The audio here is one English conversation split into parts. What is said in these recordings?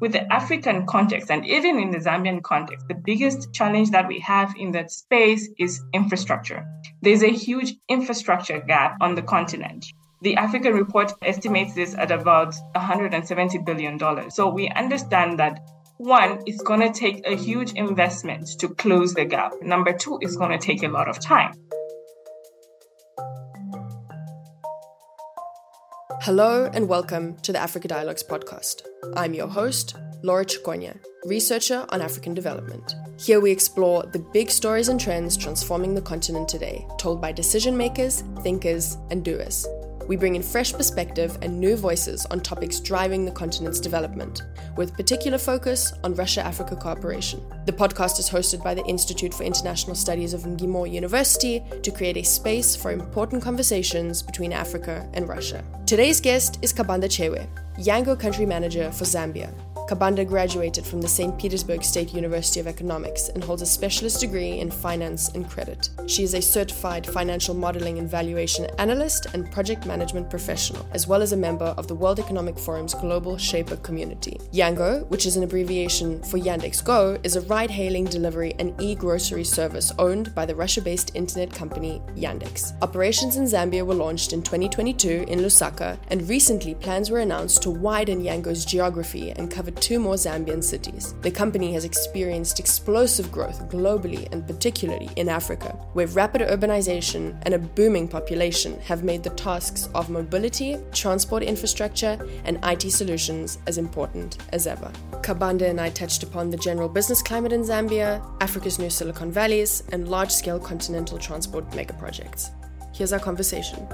with the African context and even in the Zambian context, the biggest challenge that we have in that space is infrastructure. There's a huge infrastructure gap on the continent. The African report estimates this at about $170 billion. So we understand that one, it's going to take a huge investment to close the gap. Number two, it's going to take a lot of time. Hello and welcome to the Africa Dialogues podcast. I'm your host, Laura Chiconia, researcher on African development. Here we explore the big stories and trends transforming the continent today, told by decision makers, thinkers, and doers we bring in fresh perspective and new voices on topics driving the continent's development, with particular focus on Russia Africa cooperation. The podcast is hosted by the Institute for International Studies of Mgimo University to create a space for important conversations between Africa and Russia. Today's guest is Kabanda Chewe, Yango Country Manager for Zambia, Kabanda graduated from the St. Petersburg State University of Economics and holds a specialist degree in finance and credit. She is a certified financial modeling and valuation analyst and project management professional, as well as a member of the World Economic Forum's Global Shaper community. Yango, which is an abbreviation for Yandex Go, is a ride hailing, delivery, and e grocery service owned by the Russia based internet company Yandex. Operations in Zambia were launched in 2022 in Lusaka, and recently plans were announced to widen Yango's geography and cover two more Zambian cities. The company has experienced explosive growth globally and particularly in Africa, where rapid urbanization and a booming population have made the tasks of mobility, transport infrastructure, and IT solutions as important as ever. Kabanda and I touched upon the general business climate in Zambia, Africa's new Silicon Valleys, and large scale continental transport megaprojects. Here's our conversation.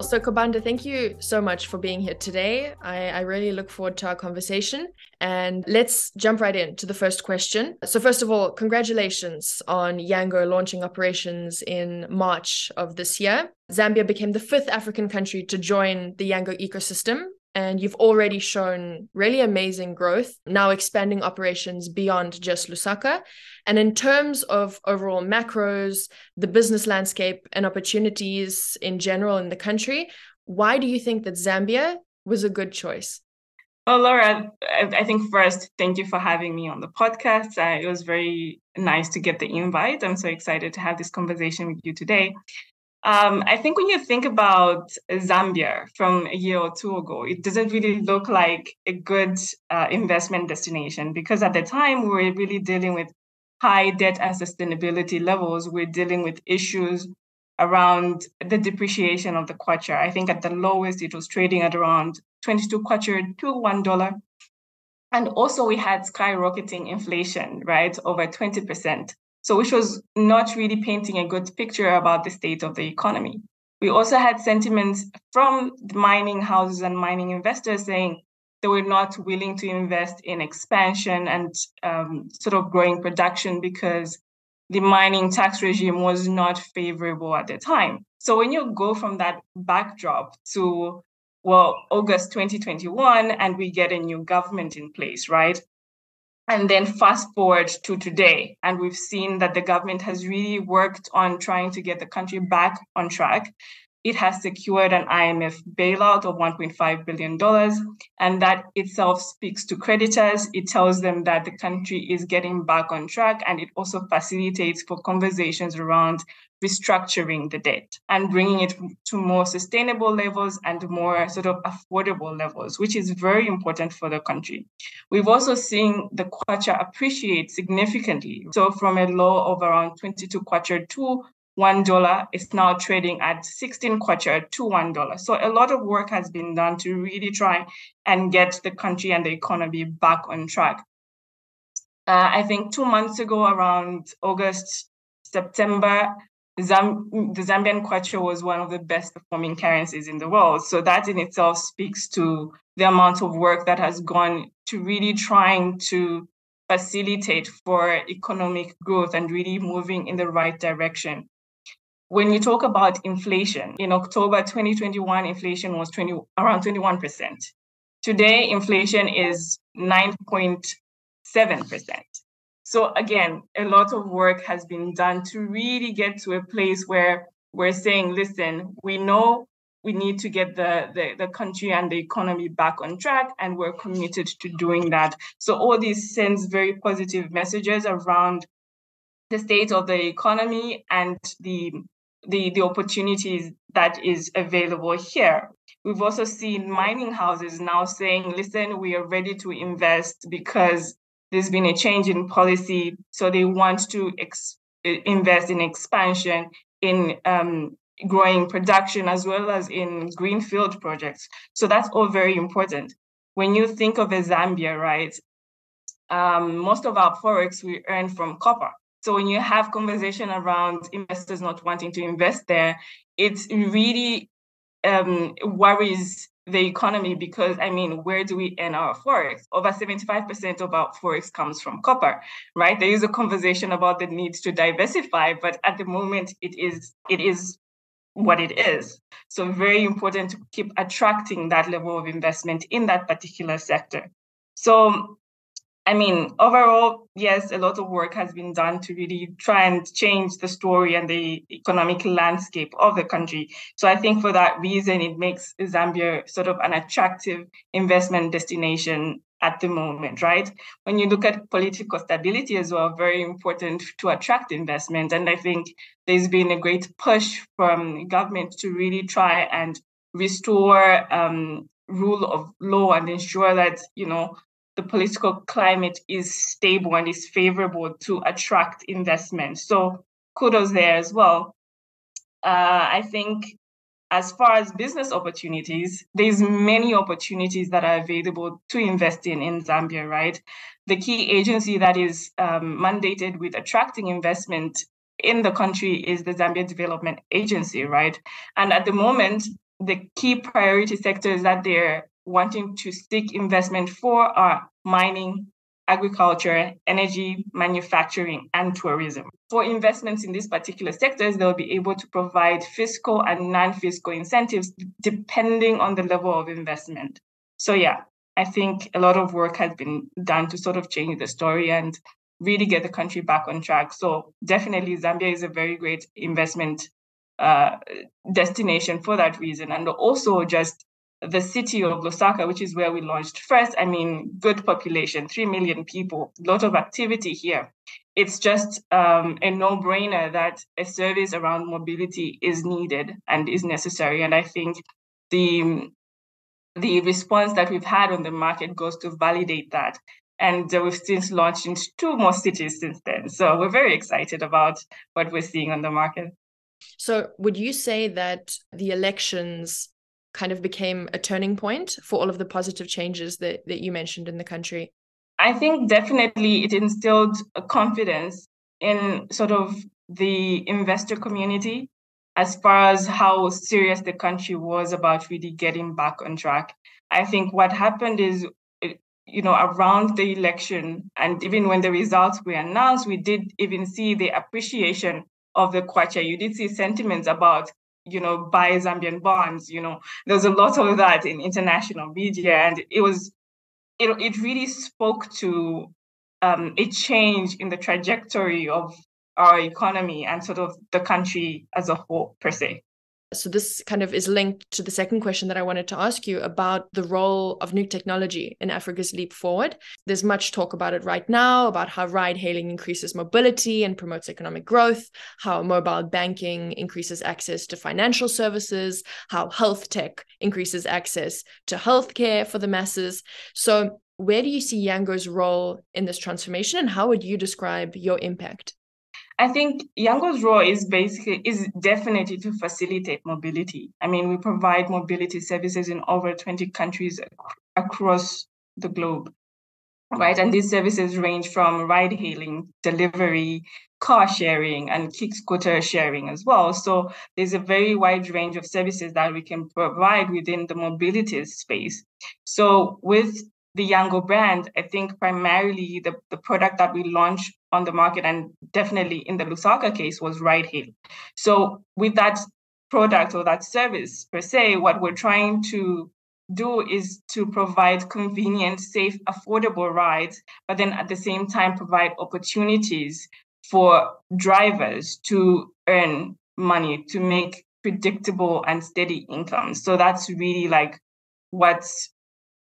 So, Kabanda, thank you so much for being here today. I, I, really look forward to our conversation. And let's jump right into the first question. So, first of all, congratulations on Yango launching operations in March of this year. Zambia became the fifth African country to join the Yango ecosystem and you've already shown really amazing growth, now expanding operations beyond just Lusaka. And in terms of overall macros, the business landscape, and opportunities in general in the country, why do you think that Zambia was a good choice? Well, Laura, I think first, thank you for having me on the podcast. Uh, it was very nice to get the invite. I'm so excited to have this conversation with you today. Um, I think when you think about Zambia from a year or two ago, it doesn't really look like a good uh, investment destination because at the time we were really dealing with high debt and sustainability levels. We're dealing with issues around the depreciation of the kwacha. I think at the lowest it was trading at around 22 kwacha to $1. And also we had skyrocketing inflation, right, over 20%. So, which was not really painting a good picture about the state of the economy. We also had sentiments from the mining houses and mining investors saying they were not willing to invest in expansion and um, sort of growing production because the mining tax regime was not favorable at the time. So when you go from that backdrop to well August 2021 and we get a new government in place, right? And then fast forward to today, and we've seen that the government has really worked on trying to get the country back on track. It has secured an IMF bailout of $1.5 billion, and that itself speaks to creditors. It tells them that the country is getting back on track, and it also facilitates for conversations around restructuring the debt and bringing it to more sustainable levels and more sort of affordable levels, which is very important for the country. We've also seen the kwacha appreciate significantly. So from a low of around 22 kwacha to one dollar it's now trading at 16 kwacha to one dollar so a lot of work has been done to really try and get the country and the economy back on track uh, i think two months ago around august september Zam- the Zambian kwacha was one of the best performing currencies in the world. So that in itself speaks to the amount of work that has gone to really trying to facilitate for economic growth and really moving in the right direction. When you talk about inflation, in October 2021, inflation was 20, around 21%. Today, inflation is 9.7%. So again, a lot of work has been done to really get to a place where we're saying, listen, we know we need to get the, the, the country and the economy back on track, and we're committed to doing that. So all this sends very positive messages around the state of the economy and the the, the opportunities that is available here. We've also seen mining houses now saying, listen, we are ready to invest because there's been a change in policy. So they want to ex- invest in expansion, in um, growing production, as well as in greenfield projects. So that's all very important. When you think of a Zambia, right, um, most of our forex we earn from copper. So when you have conversation around investors not wanting to invest there, it really um, worries the economy because I mean, where do we earn our forex? Over 75% of our forex comes from copper, right? There is a conversation about the need to diversify, but at the moment it is it is what it is. So very important to keep attracting that level of investment in that particular sector. So I mean, overall, yes, a lot of work has been done to really try and change the story and the economic landscape of the country. So I think for that reason, it makes Zambia sort of an attractive investment destination at the moment, right? When you look at political stability as well, very important to attract investment. And I think there's been a great push from government to really try and restore um, rule of law and ensure that, you know, the political climate is stable and is favorable to attract investment. So kudos there as well. Uh, I think as far as business opportunities, there's many opportunities that are available to invest in in Zambia, right? The key agency that is um, mandated with attracting investment in the country is the Zambia Development Agency, right? And at the moment, the key priority sectors that they're wanting to seek investment for are mining, agriculture, energy, manufacturing, and tourism. For investments in these particular sectors, they'll be able to provide fiscal and non fiscal incentives depending on the level of investment. So, yeah, I think a lot of work has been done to sort of change the story and really get the country back on track. So, definitely, Zambia is a very great investment uh, destination for that reason. And also, just the city of Lusaka, which is where we launched first, I mean, good population, 3 million people, a lot of activity here. It's just um, a no brainer that a service around mobility is needed and is necessary. And I think the, the response that we've had on the market goes to validate that. And uh, we've since launched into two more cities since then. So we're very excited about what we're seeing on the market. So, would you say that the elections kind of became a turning point for all of the positive changes that, that you mentioned in the country? I think definitely it instilled a confidence in sort of the investor community as far as how serious the country was about really getting back on track. I think what happened is, eh, you know, around the election and even when the results were announced, we did even see the appreciation of the kwacha. You did see sentiments about you know, buy Zambian bonds. You know, there's a lot of that in international media, and it was, it it really spoke to um, a change in the trajectory of our economy and sort of the country as a whole per se. So this kind of is linked to the second question that I wanted to ask you about the role of new technology in Africa's leap forward. There's much talk about it right now about how ride hailing increases mobility and promotes economic growth, how mobile banking increases access to financial services, how health tech increases access to healthcare for the masses. So where do you see Yango's role in this transformation and how would you describe your impact? I think Yango's role is basically is definitely to facilitate mobility. I mean, we provide mobility services in over 20 countries ac- across the globe, right? And these services range from ride hailing, delivery, car sharing, and kick scooter sharing as well. So there's a very wide range of services that we can provide within the mobility space. So with the Yango brand, I think primarily the, the product that we launched on the market and definitely in the Lusaka case was ride hail. So with that product or that service per se, what we're trying to do is to provide convenient, safe, affordable rides, but then at the same time provide opportunities for drivers to earn money, to make predictable and steady income. So that's really like what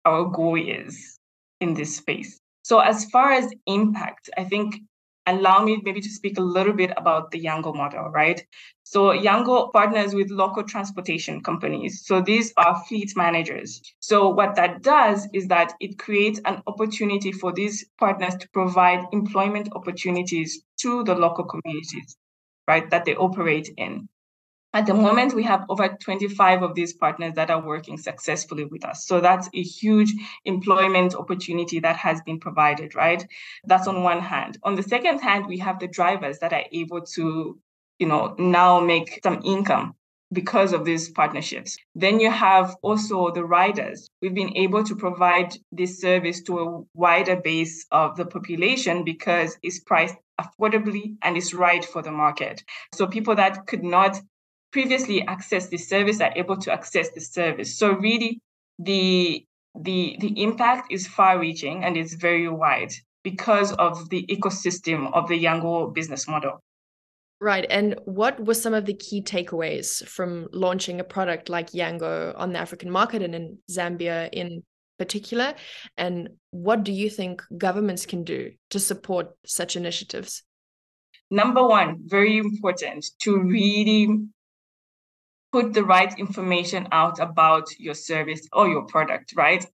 our goal is in this space. So as far as impact, I think allow me maybe to speak a little bit about the Yango model, right? So Yango partners with local transportation companies. So these are fleet managers. So what that does is that it creates an opportunity for these partners to provide employment opportunities to the local communities, right, that they operate in. At the moment, we have over 25 of these partners that are working successfully with us. So that's a huge employment opportunity that has been provided, right? That's on one hand. On the second hand, we have the drivers that are able to, you know, now make some income because of these partnerships. Then you have also the riders. We've been able to provide this service to a wider base of the population because it's priced affordably and it's right for the market. So people that could not previously accessed the service are able to access the service. So really the the the impact is far reaching and it's very wide because of the ecosystem of the Yango business model. Right. And what were some of the key takeaways from launching a product like Yango on the African market and in Zambia in particular? And what do you think governments can do to support such initiatives? Number one, very important to really put the right information out about your service or your product, right?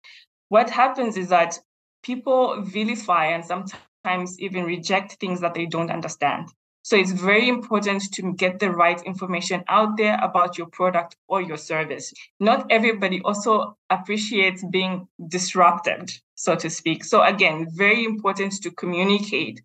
What happens is that people vilify and sometimes even reject things that they don't understand. So it's very important to get the right information out there about your product or your service. Not everybody also appreciates being disrupted, so to speak. So again, very important to communicate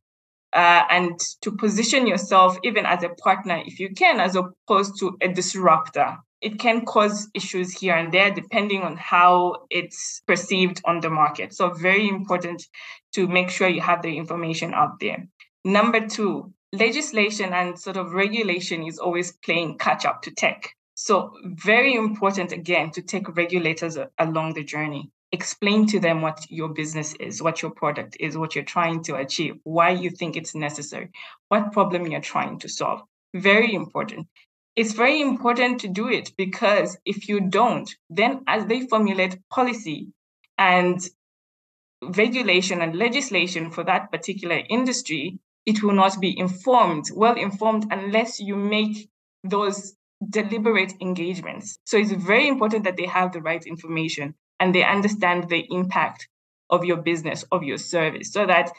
uh, and to position yourself even as a partner if you can as opposed to a disruptor. It can cause issues here and there depending on how it's perceived on the market. So very important to make sure you have the information out there. Number two legislation and sort of regulation is always playing catch up to tech. So very important again to take regulators along the journey explain to them what your business is, what your product is, what you're trying to achieve, why you think it's necessary, what problem you're trying to solve. Very important. It's very important to do it because if you don't, then as they formulate policy and regulation and legislation for that particular industry, it will not be informed, well informed, unless you make those deliberate engagements. So it's very important that they have the right information and they understand the impact of your business, of your service, so that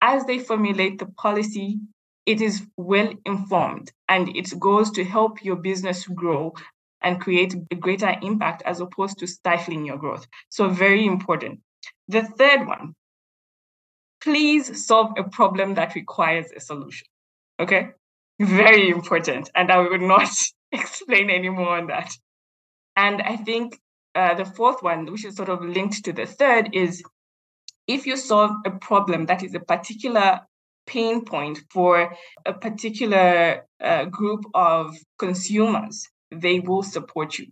as they formulate the policy, it is well informed and it goes to help your business grow and create a greater impact as opposed to stifling your growth. So, very important. The third one, please solve a problem that requires a solution. Okay? Very important. And I will not explain any more on that. And I think uh, the fourth one, which is sort of linked to the third, is if you solve a problem that is a particular pain point for a particular uh, group of consumers, they will support you.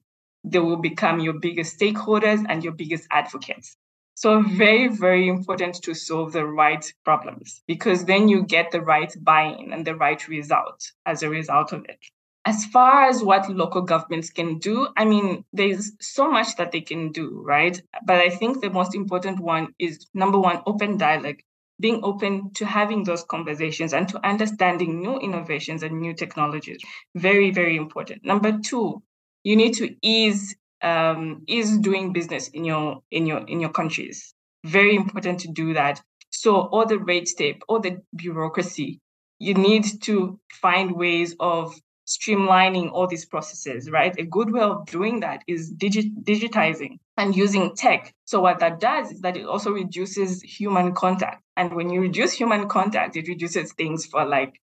They will become your biggest stakeholders and your biggest advocates. So, very, very important to solve the right problems because then you get the right buy in and the right result as a result of it. As far as what local governments can do, I mean, there's so much that they can do, right? But I think the most important one is number one, open dialogue, being open to having those conversations and to understanding new innovations and new technologies. Very, very important. Number two, you need to ease um, ease doing business in your in your in your countries. Very important to do that. So all the red tape, all the bureaucracy, you need to find ways of streamlining all these processes, right? A good way of doing that is digi- digitizing and using tech. So what that does is that it also reduces human contact. And when you reduce human contact, it reduces things for like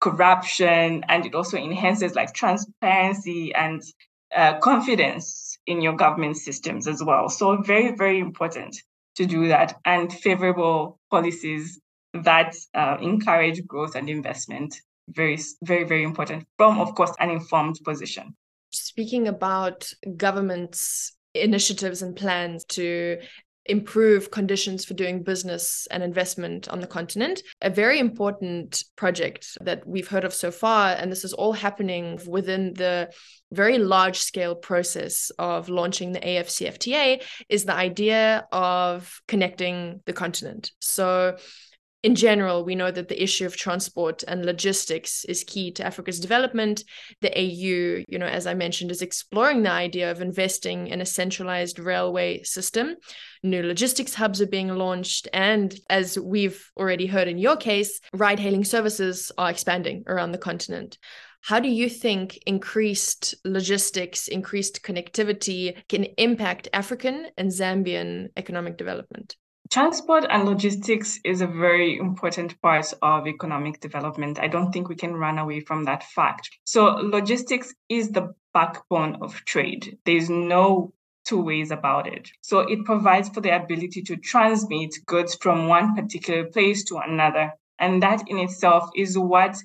corruption and it also enhances like transparency and uh, confidence in your government systems as well. So very, very important to do that and favorable policies that uh, encourage growth and investment very, very, very important from, of course, an informed position. Speaking about government's initiatives and plans to improve conditions for doing business and investment on the continent. A very important project that we've heard of so far, and this is all happening within the very large scale process of launching the AFCFTA, is the idea of connecting the continent. So in general, we know that the issue of transport and logistics is key to Africa's development. The AU, you know, as I mentioned, is exploring the idea of investing in a centralized railway system. New logistics hubs are being launched. And as we've already heard in your case, ride hailing services are expanding around the continent. How do you think increased logistics, increased connectivity can impact African and Zambian economic development? Transport and logistics is a very important part of economic development. I don't think we can run away from that fact. So, logistics is the backbone of trade. There's no two ways about it. So, it provides for the ability to transmit goods from one particular place to another. And that in itself is what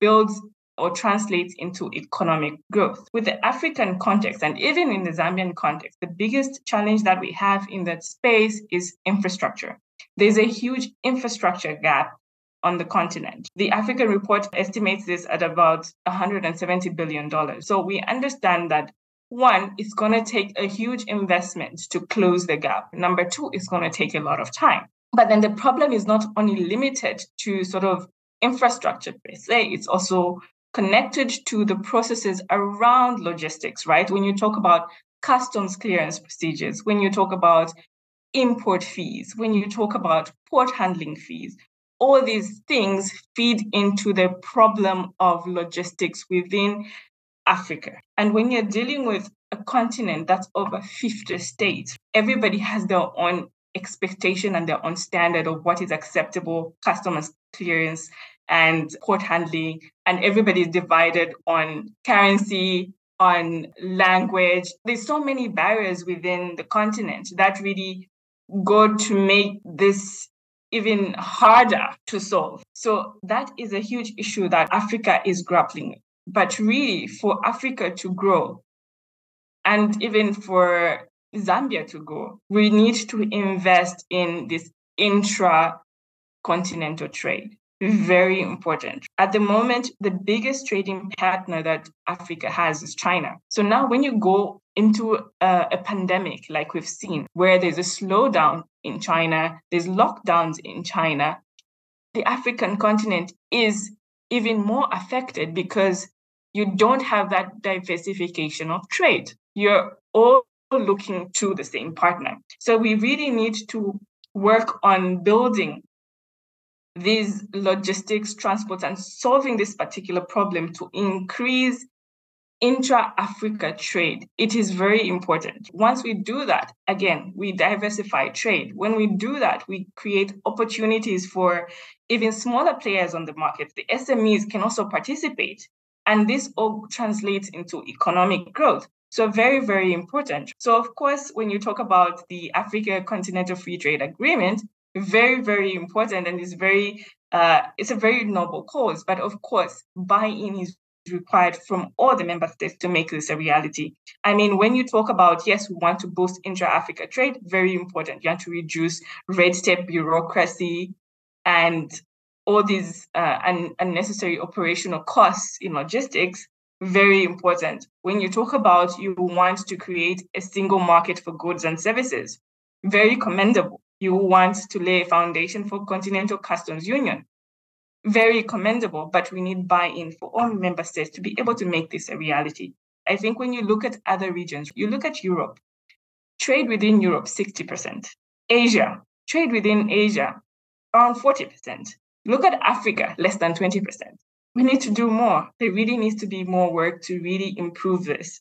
builds or translates into economic growth. With the African context and even in the Zambian context, the biggest challenge that we have in that space is infrastructure. There's a huge infrastructure gap on the continent. The African report estimates this at about $170 billion. So we understand that one, it's going to take a huge investment to close the gap. Number two, it's going to take a lot of time. But then the problem is not only limited to sort of infrastructure per se, it's also connected to the processes around logistics, right? When you talk about customs clearance procedures, when you talk about import fees, when you talk about port handling fees, all these things feed into the problem of logistics within Africa. And when you're dealing with a continent that's over 50 states, everybody has their own expectation and their own standard of what is acceptable customs clearance and port handling, and everybody is divided on currency, on language. There's so many barriers within the continent that really go to make this even harder to solve. So that is a huge issue that Africa is grappling with. But really, for Africa to grow, and even for Zambia to grow, we need to invest in this intra continental trade very mm-hmm. important. At the moment, the biggest trading partner that Africa has is China. So now, when you go into a, a, pandemic like we've seen, where there's a slowdown in China, there's lockdowns in China, the African continent is even more affected because you don't have that diversification of trade. You're all looking to the same partner. So we really need to work on building these logistics, transport, and solving this particular problem to increase intra Africa trade. It is very important. Once we do that, again, we diversify trade. When we do that, we create opportunities for even smaller players on the market. The SMEs can also participate. And this all translates into economic growth. So, very, very important. So, of course, when you talk about the Africa Continental Free Trade Agreement, very very important and it's very uh, it's a very noble cause. But of course buy-in is required from all the member states to make this a reality. I mean when you talk about yes we want to boost intra-africa trade very important. You want to reduce red tape bureaucracy and all these uh, un- unnecessary operational costs in logistics very important. When you talk about you want to create a single market for goods and services very commendable you want to lay a foundation for Continental Customs Union. Very commendable, but we need buy in for all member states to be able to make this a reality. I think when you look at other regions, you look at Europe, trade within Europe, 60%. Asia, trade within Asia, around 40%. Look at Africa, less than 20%. We need to do more. There really needs to be more work to really improve this.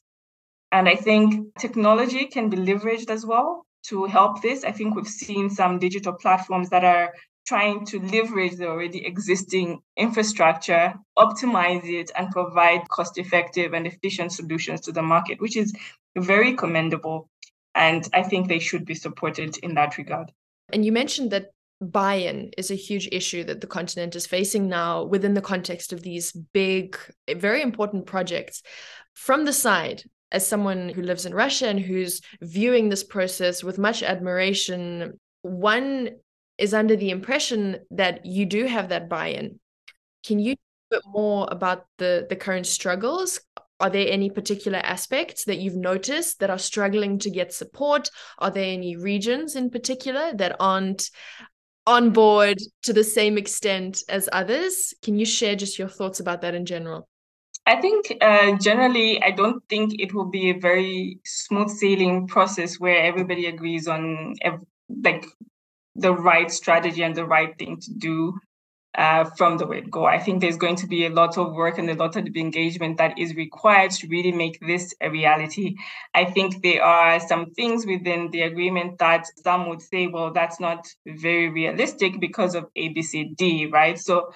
And I think technology can be leveraged as well to help this. I think we've seen some digital platforms that are trying to leverage the already existing infrastructure, optimize it, and provide cost effective and efficient solutions to the market, which is very commendable. And I think they should be supported in that regard. And you mentioned that buy in is a huge issue that the continent is facing now within the context of these big, very important projects. From the side, as someone who lives in Russia and who's viewing this process with much admiration, one is under the impression that you do have that buy-in. Can you bit more about the the current struggles? Are there any particular aspects that you've noticed that are struggling to get support? Are there any regions in particular that aren't on board to the same extent as others? Can you share just your thoughts about that in general I think uh, generally, I don't think it will be a very smooth sailing process where everybody agrees on ev- like the right strategy and the right thing to do uh, from the word go. I think there's going to be a lot of work and a lot of engagement that is required to really make this a reality. I think there are some things within the agreement that some would say, well, that's not very realistic because of ABCD, right? So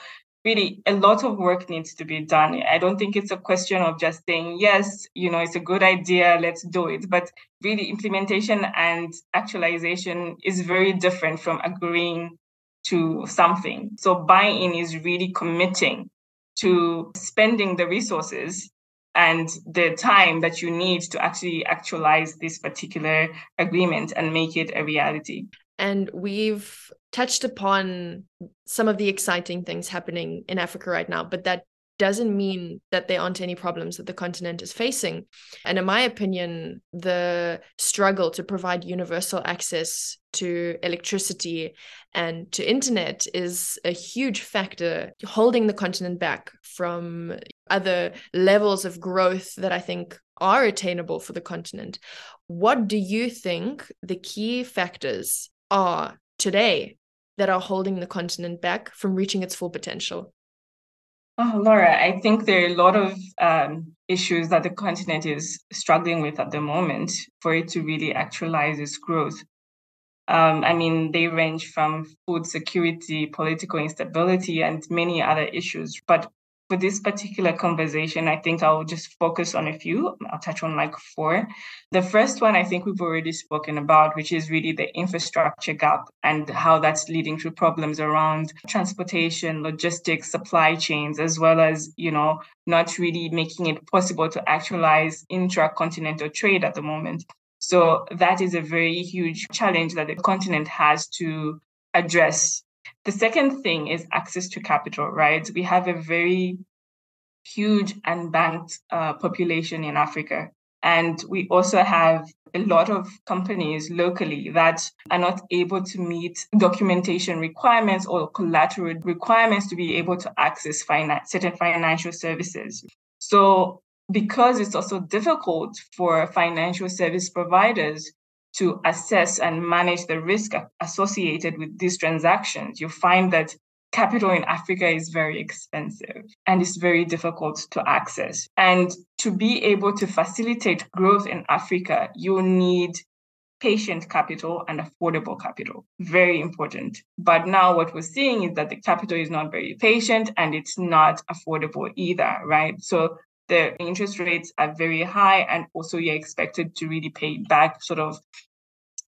really a lot of work needs to be done. I don't think it's a question of just saying, yes, you know, it's a good idea, let's do it. But really, implementation and actualization is very different from agreeing to something. So buy-in is really committing to spending the resources and the time that you need to actually actualize this particular agreement and make it a reality. And we've touched upon some of the exciting things happening in Africa right now, but that doesn't mean that there aren't any problems that the continent is facing. And in my opinion, the struggle to provide universal access to electricity and to internet is a huge factor holding the continent back from other levels of growth that I think are attainable for the continent. What do you think the key factors are today that are holding the continent back from reaching its full potential? Oh, Laura, I think there are a lot of um, issues that the continent is struggling with at the moment for it to really actualize its growth. Um, I mean, they range from food security, political instability, and many other issues. But for this particular conversation, I think I'll just focus on a few. I'll touch on like four. The first one I think we've already spoken about, which is really the infrastructure gap and how that's leading to problems around transportation, logistics, supply chains, as well as, you know, not really making it possible to actualize intracontinental trade at the moment. So that is a very huge challenge that the continent has to address the second thing is access to capital, right? We have a very huge unbanked uh, population in Africa. And we also have a lot of companies locally that are not able to meet documentation requirements or collateral requirements to be able to access finance, certain financial services. So, because it's also difficult for financial service providers to assess and manage the risk associated with these transactions, you find that capital in Africa is very expensive and it's very difficult to access. And to be able to facilitate growth in Africa, you need patient capital and affordable capital. Very important. But now what we're seeing is that the capital is not very patient and it's not affordable either, right? So the interest rates are very high and also you're expected to really pay back sort of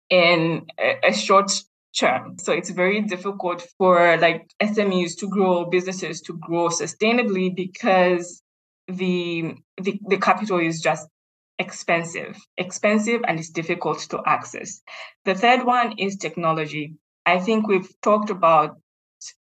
in a, a short term. So it's very difficult for like SMEs to grow, businesses to grow sustainably because the the, the capital is just expensive, expensive and it's difficult to access. The third one is technology. I think we've talked about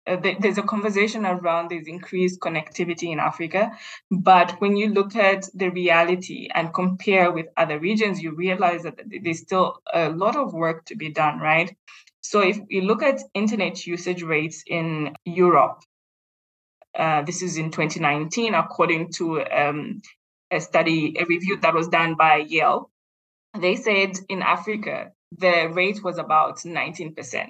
uh, there's a conversation around this increased connectivity in Africa. But when you look at the reality and compare with other regions, you realize that there's still a lot of work to be done, right? So if you look at internet usage rates in Europe, uh, this is in 2019, according to um, a study, a review that was done by Yale. They said in Africa, the rate was about 19%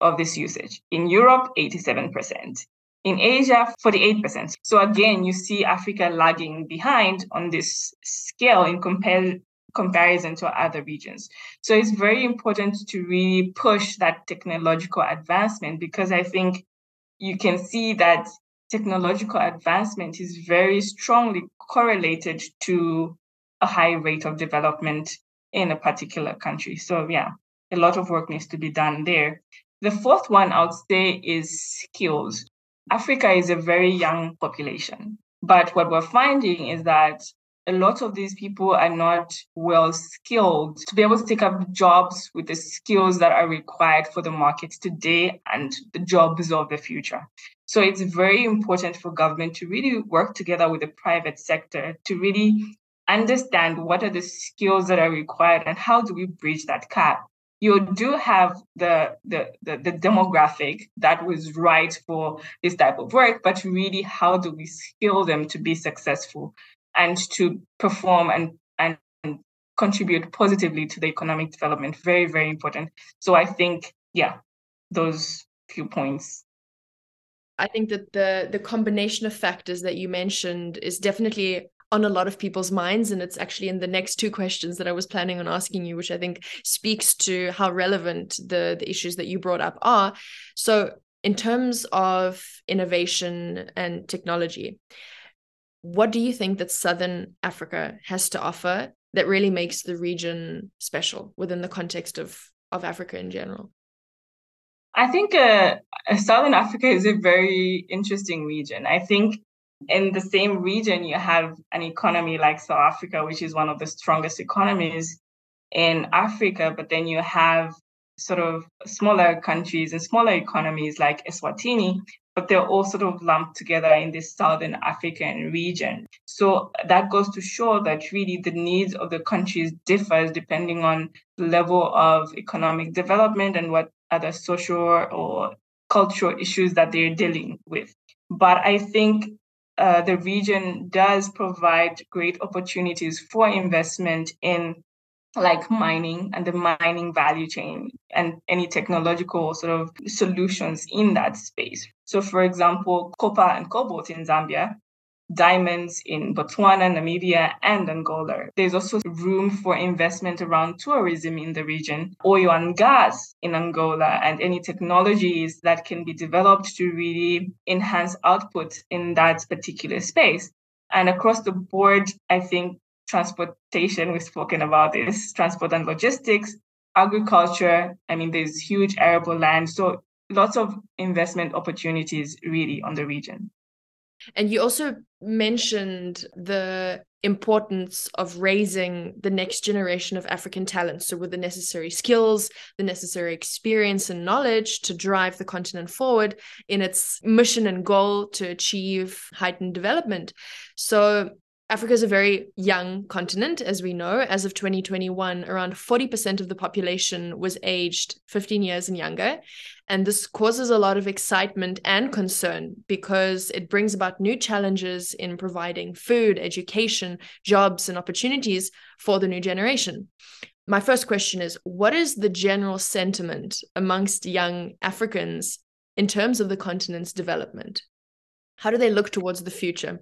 of this usage. In Europe, 87%. In Asia, 48%. So again, you see Africa lagging behind on this scale in compare, comparison to other regions. So it's very important to really push that technological advancement because I think you can see that technological advancement is very strongly correlated to a high rate of development in a particular country. So yeah, a lot of work needs to be done there. The fourth one I would say is skills. Africa is a very young population, but what we're finding is that a lot of these people are not well skilled to be able to take up jobs with the skills that are required for the markets today and the jobs of the future. So it's very important for government to really work together with the private sector to really understand what are the skills that are required and how do we bridge that gap you do have the, the, the the demographic that was right for this type of work but really how do we skill them to be successful and to perform and and contribute positively to the economic development? Very very important. So i think yeah those few points. I think that the the combination of factors that you mentioned is definitely on a lot of people's minds. And it's actually in the next two questions that I was planning on asking you, which I think speaks to how relevant the, the issues that you brought up are. So, in terms of innovation and technology, what do you think that Southern Africa has to offer that really makes the region special within the context of, of Africa in general? I think uh, Southern Africa is a very interesting region. I think in the same region, you have an economy like South Africa, which is one of the strongest economies in Africa, but then you have sort of smaller countries and smaller economies like Eswatini, but they're all sort of lumped together in this Southern African region. So that goes to show that really the needs of the countries differs depending on the level of economic development and what other social or cultural issues that they're dealing with. But I think uh, the region does provide great opportunities for investment in like mining and the mining value chain and any technological sort of solutions in that space. So, for example, copper and cobalt in Zambia diamonds in Botswana, Namibia, and Angola. There's also room for investment around tourism in the region, oil and gas in Angola, and any technologies that can be developed to really enhance output in that particular space. And across the board, I think transportation, we've spoken about this, transport and logistics, agriculture. I mean, there's huge arable land. So lots of investment opportunities really on the region. And you also mentioned the importance of raising the next generation of African talent. So, with the necessary skills, the necessary experience and knowledge to drive the continent forward in its mission and goal to achieve heightened development. So, Africa is a very young continent, as we know. As of 2021, around 40% of the population was aged 15 years and younger. And this causes a lot of excitement and concern because it brings about new challenges in providing food, education, jobs, and opportunities for the new generation. My first question is What is the general sentiment amongst young Africans in terms of the continent's development? How do they look towards the future?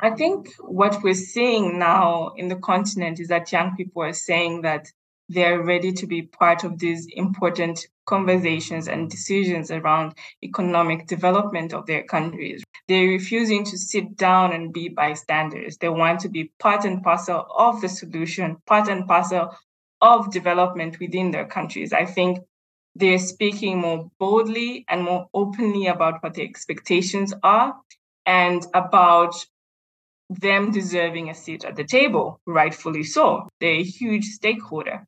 I think what we're seeing now in the continent is that young people are saying that they're ready to be part of these important conversations and decisions around economic development of their countries. They're refusing to sit down and be bystanders. They want to be part and parcel of the solution, part and parcel of development within their countries. I think they're speaking more boldly and more openly about what their expectations are and about them deserving a seat at the table, rightfully so. They're a huge stakeholder.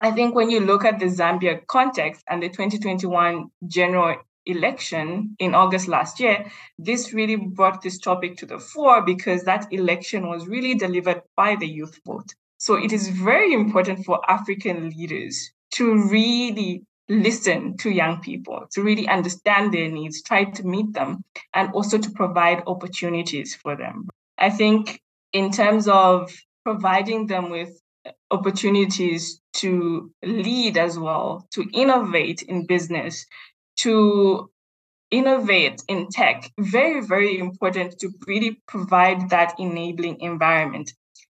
I think when you look at the Zambia context and the 2021 general election in August last year, this really brought this topic to the fore because that election was really delivered by the youth vote. So it is very important for African leaders to really listen to young people, to really understand their needs, try to meet them, and also to provide opportunities for them. I think in terms of providing them with uh, opportunities to lead as well, to innovate in business, to innovate in tech, very, very important to really provide that enabling environment.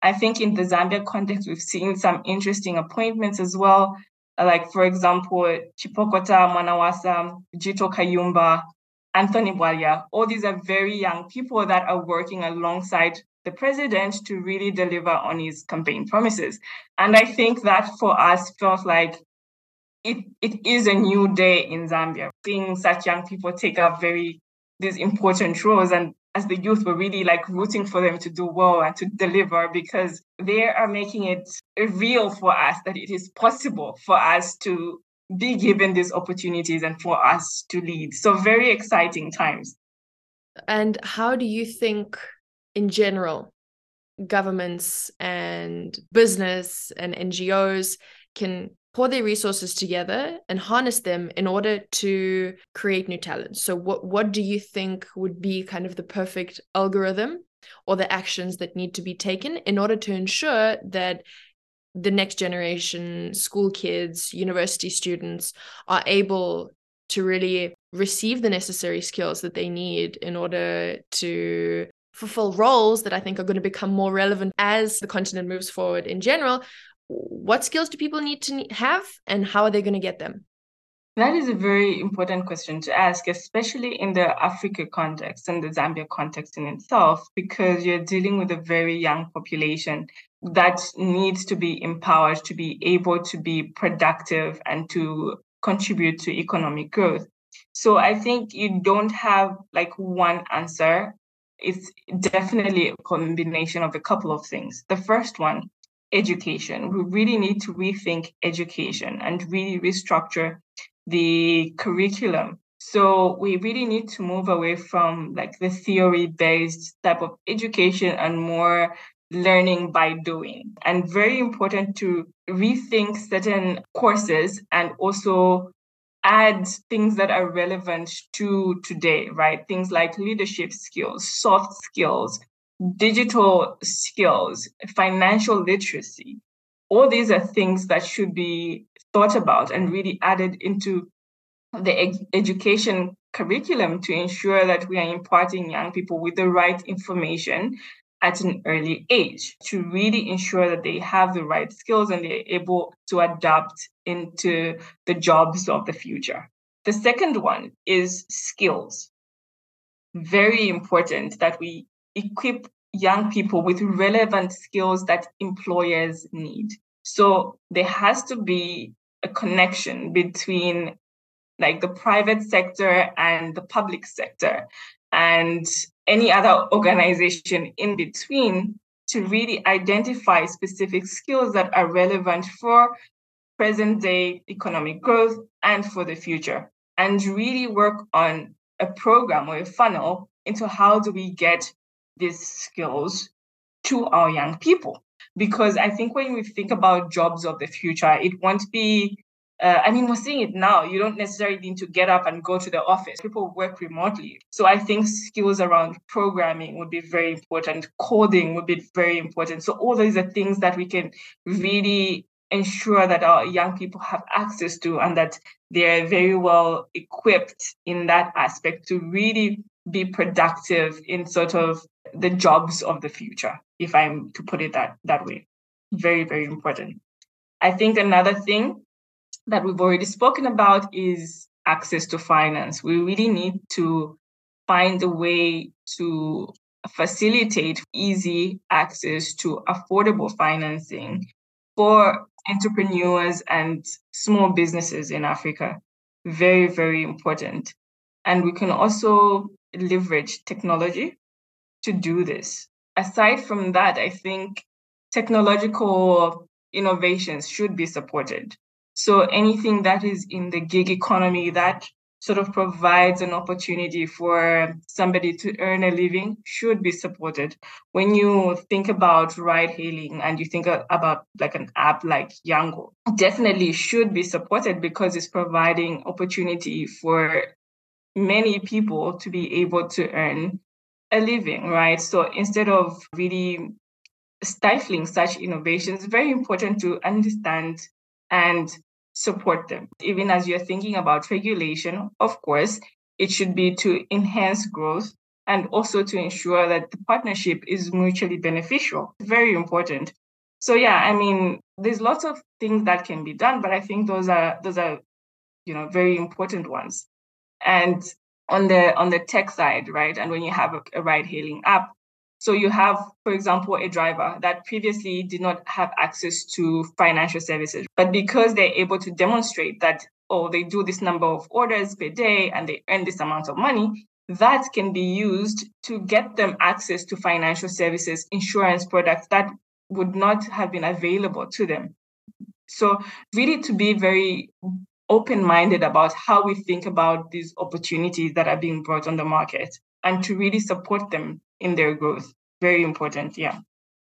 I think in the Zambia context, we've seen some interesting appointments as well. Like, for example, Chipokota Mwanawasa, Jito Kayumba, Anthony Bwalya. All these are very young people that are working alongside the president to really deliver on his campaign promises. And I think that for us felt like it, it is a new day in Zambia, seeing such young people take up very these important roles and as the youth were really like rooting for them to do well and to deliver because they are making it real for us that it is possible for us to be given these opportunities and for us to lead. So, very exciting times. And how do you think, in general, governments and business and NGOs can pour their resources together and harness them in order to create new talent. So what what do you think would be kind of the perfect algorithm or the actions that need to be taken in order to ensure that the next generation school kids, university students are able to really receive the necessary skills that they need in order to fulfill roles that I think are going to become more relevant as the continent moves forward in general, what skills do people need to have and how are they going to get them? That is a very important question to ask, especially in the Africa context and the Zambia context in itself, because you're dealing with a very young population that needs to be empowered to be able to be productive and to contribute to economic growth. So I think you don't have like one answer. It's definitely a combination of a couple of things. The first one education. We really need to rethink education and really restructure the curriculum. So we really need to move away from like the theory based type of education and more learning by doing. And very important to rethink certain courses and also add things that are relevant to today, right? Things like leadership skills, soft skills, digital skills, financial literacy. All these are things that should be thought about and really added into the ed- education curriculum to ensure that we are imparting young people with the right information at an early age to really ensure that they have the right skills and they're able to adapt into the jobs of the future. The second one is skills. Very important that we equip young people with relevant skills that employers need. So there has to be a connection between like the private sector and the public sector and any other organization in between to really identify specific skills that are relevant for present day economic growth and for the future and really work on a program or a funnel into how do we get these skills to our young people. Because I think when we think about jobs of the future, it won't be uh, I mean, we're seeing it now. You don't necessarily need to get up and go to the office. People work remotely. So I think skills around programming would be very important. Coding would be very important. So all these are things that we can really ensure that our young people have access to and that they're very well equipped in that aspect to really be productive in sort of the jobs of the future, if I'm to put it that, that way. Very, very important. I think another thing that we've already spoken about is access to finance. We really need to find a way to facilitate easy access to affordable financing for entrepreneurs and small businesses in Africa. Very, very important. And we can also leverage technology to do this. Aside from that, I think technological innovations should be supported. So anything that is in the gig economy that sort of provides an opportunity for somebody to earn a living should be supported. When you think about ride hailing and you think about like an app like Yango, definitely should be supported because it's providing opportunity for many people to be able to earn a living, right? So instead of really stifling such innovations, very important to understand and support them. Even as you're thinking about regulation, of course, it should be to enhance growth and also to ensure that the partnership is mutually beneficial. Very important. So yeah, I mean, there's lots of things that can be done, but I think those are those are, you know, very important ones. And on the on the tech side, right? And when you have a, a ride hailing app, so you have, for example, a driver that previously did not have access to financial services, but because they're able to demonstrate that oh, they do this number of orders per day and they earn this amount of money, that can be used to get them access to financial services, insurance products that would not have been available to them. So, really, to be very open minded about how we think about these opportunities that are being brought on the market and to really support them in their growth. Very important, yeah.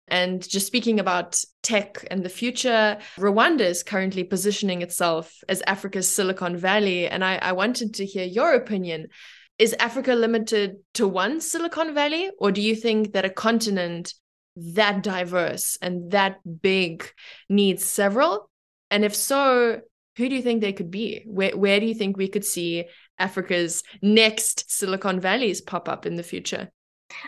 And just speaking about tech and the future, Rwanda is currently positioning itself as Africa's Silicon Valley. And I, I wanted to hear your opinion. Is Africa limited to one Silicon Valley, or do you think that a continent that diverse and that big needs several? And if so, who do you think they could be? Where, where do you think we could see Africa's next Silicon Valleys pop up in the future?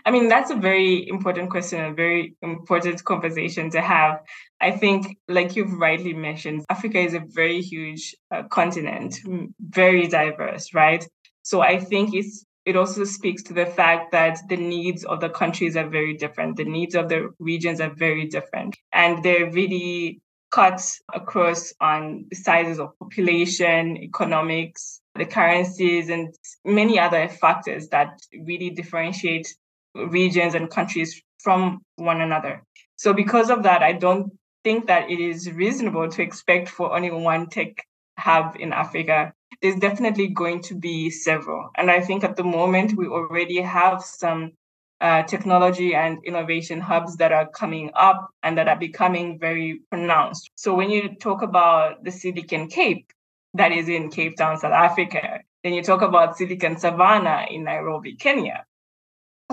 I mean, that's a very important question, a very important conversation to have. I think, like you've rightly mentioned, Africa is a very huge uh, continent, very diverse, right? So I think it's it also speaks to the fact that the needs of the countries are very different. The needs of the regions are very different. And they're really cut across on the sizes of population, economics, the currencies, and many other factors that really differentiate regions and countries from one another. So, because of that, I don't think that it is reasonable to expect for only one tech hub in Africa. There's definitely going to be several. And I think at the moment, we already have some uh, technology and innovation hubs that are coming up and that are becoming very pronounced. So, when you talk about the Silicon Cape, that is in Cape Town, South Africa, then you talk about Silicon Savannah in Nairobi, Kenya.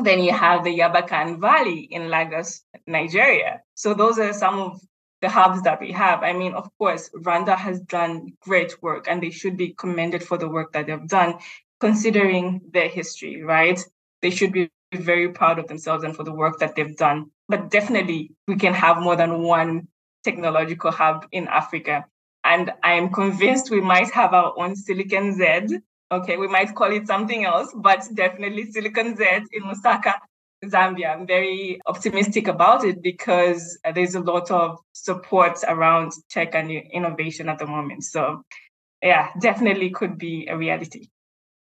Then you have the Yabacon Valley in Lagos, Nigeria. So those are some of the hubs that we have. I mean, of course, Rwanda has done great work and they should be commended for the work that they've done, considering their history, right? They should be very proud of themselves and for the work that they've done. But definitely, we can have more than one technological hub in Africa. And I am convinced we might have our own Silicon Z Okay, we might call it something else, but definitely Silicon Z in Lusaka, Zambia. I'm very optimistic about it because there's a lot of support around tech and innovation at the moment. So, yeah, definitely could be a reality.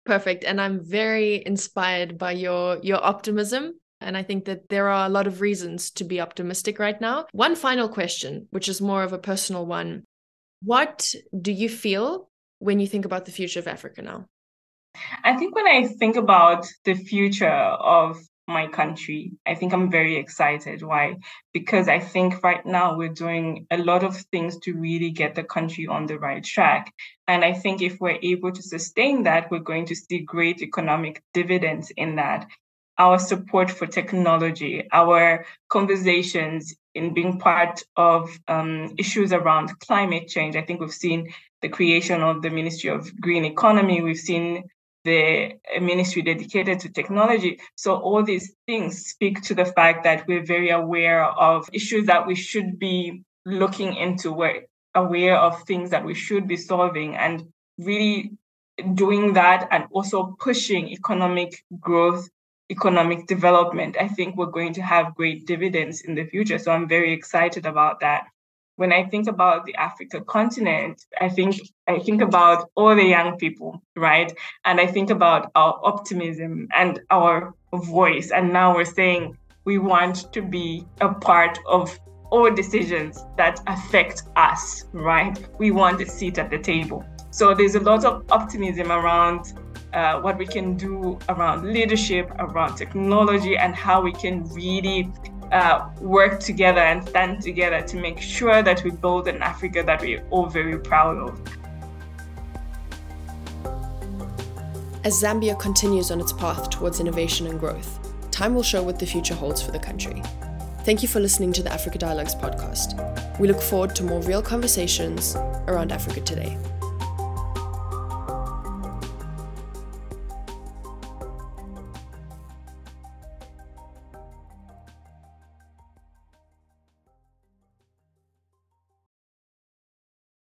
Perfect. And I'm very inspired by your your optimism. And I think that there are a lot of reasons to be optimistic right now. One final question, which is more of a personal one. What do you feel when you think about the future of Africa now? I think when I think about the future of my country, I think I'm very excited. Why? Because I think right now we're doing a lot of things to really get the country on the right track. And I think if we're able to sustain that, we're going to see great economic dividends in that. Our support for technology, our conversations in being part of um, issues around climate change. I think we've seen the creation of the Ministry of Green Economy. We've seen the uh, ministry dedicated to technology. So all these things speak to the fact that we're very aware of issues that we should be looking into. We're aware of things that we should be solving and really doing that and also pushing economic growth economic development, I think we're going to have great dividends in the future. So I'm very excited about that when I think about the Africa continent, I think I think about all the young people, right? And I think about our optimism and our voice. And now we're saying we want to be a part of all decisions that affect us, right? We want a seat at the table. So there's a lot of optimism around uh, what we can do around leadership, around technology, and how we can really uh, work together and stand together to make sure that we build an Africa that we're all very proud of. As Zambia continues on its path towards innovation and growth, time will show what the future holds for the country. Thank you for listening to the Africa Dialogues podcast. We look forward to more real conversations around Africa today.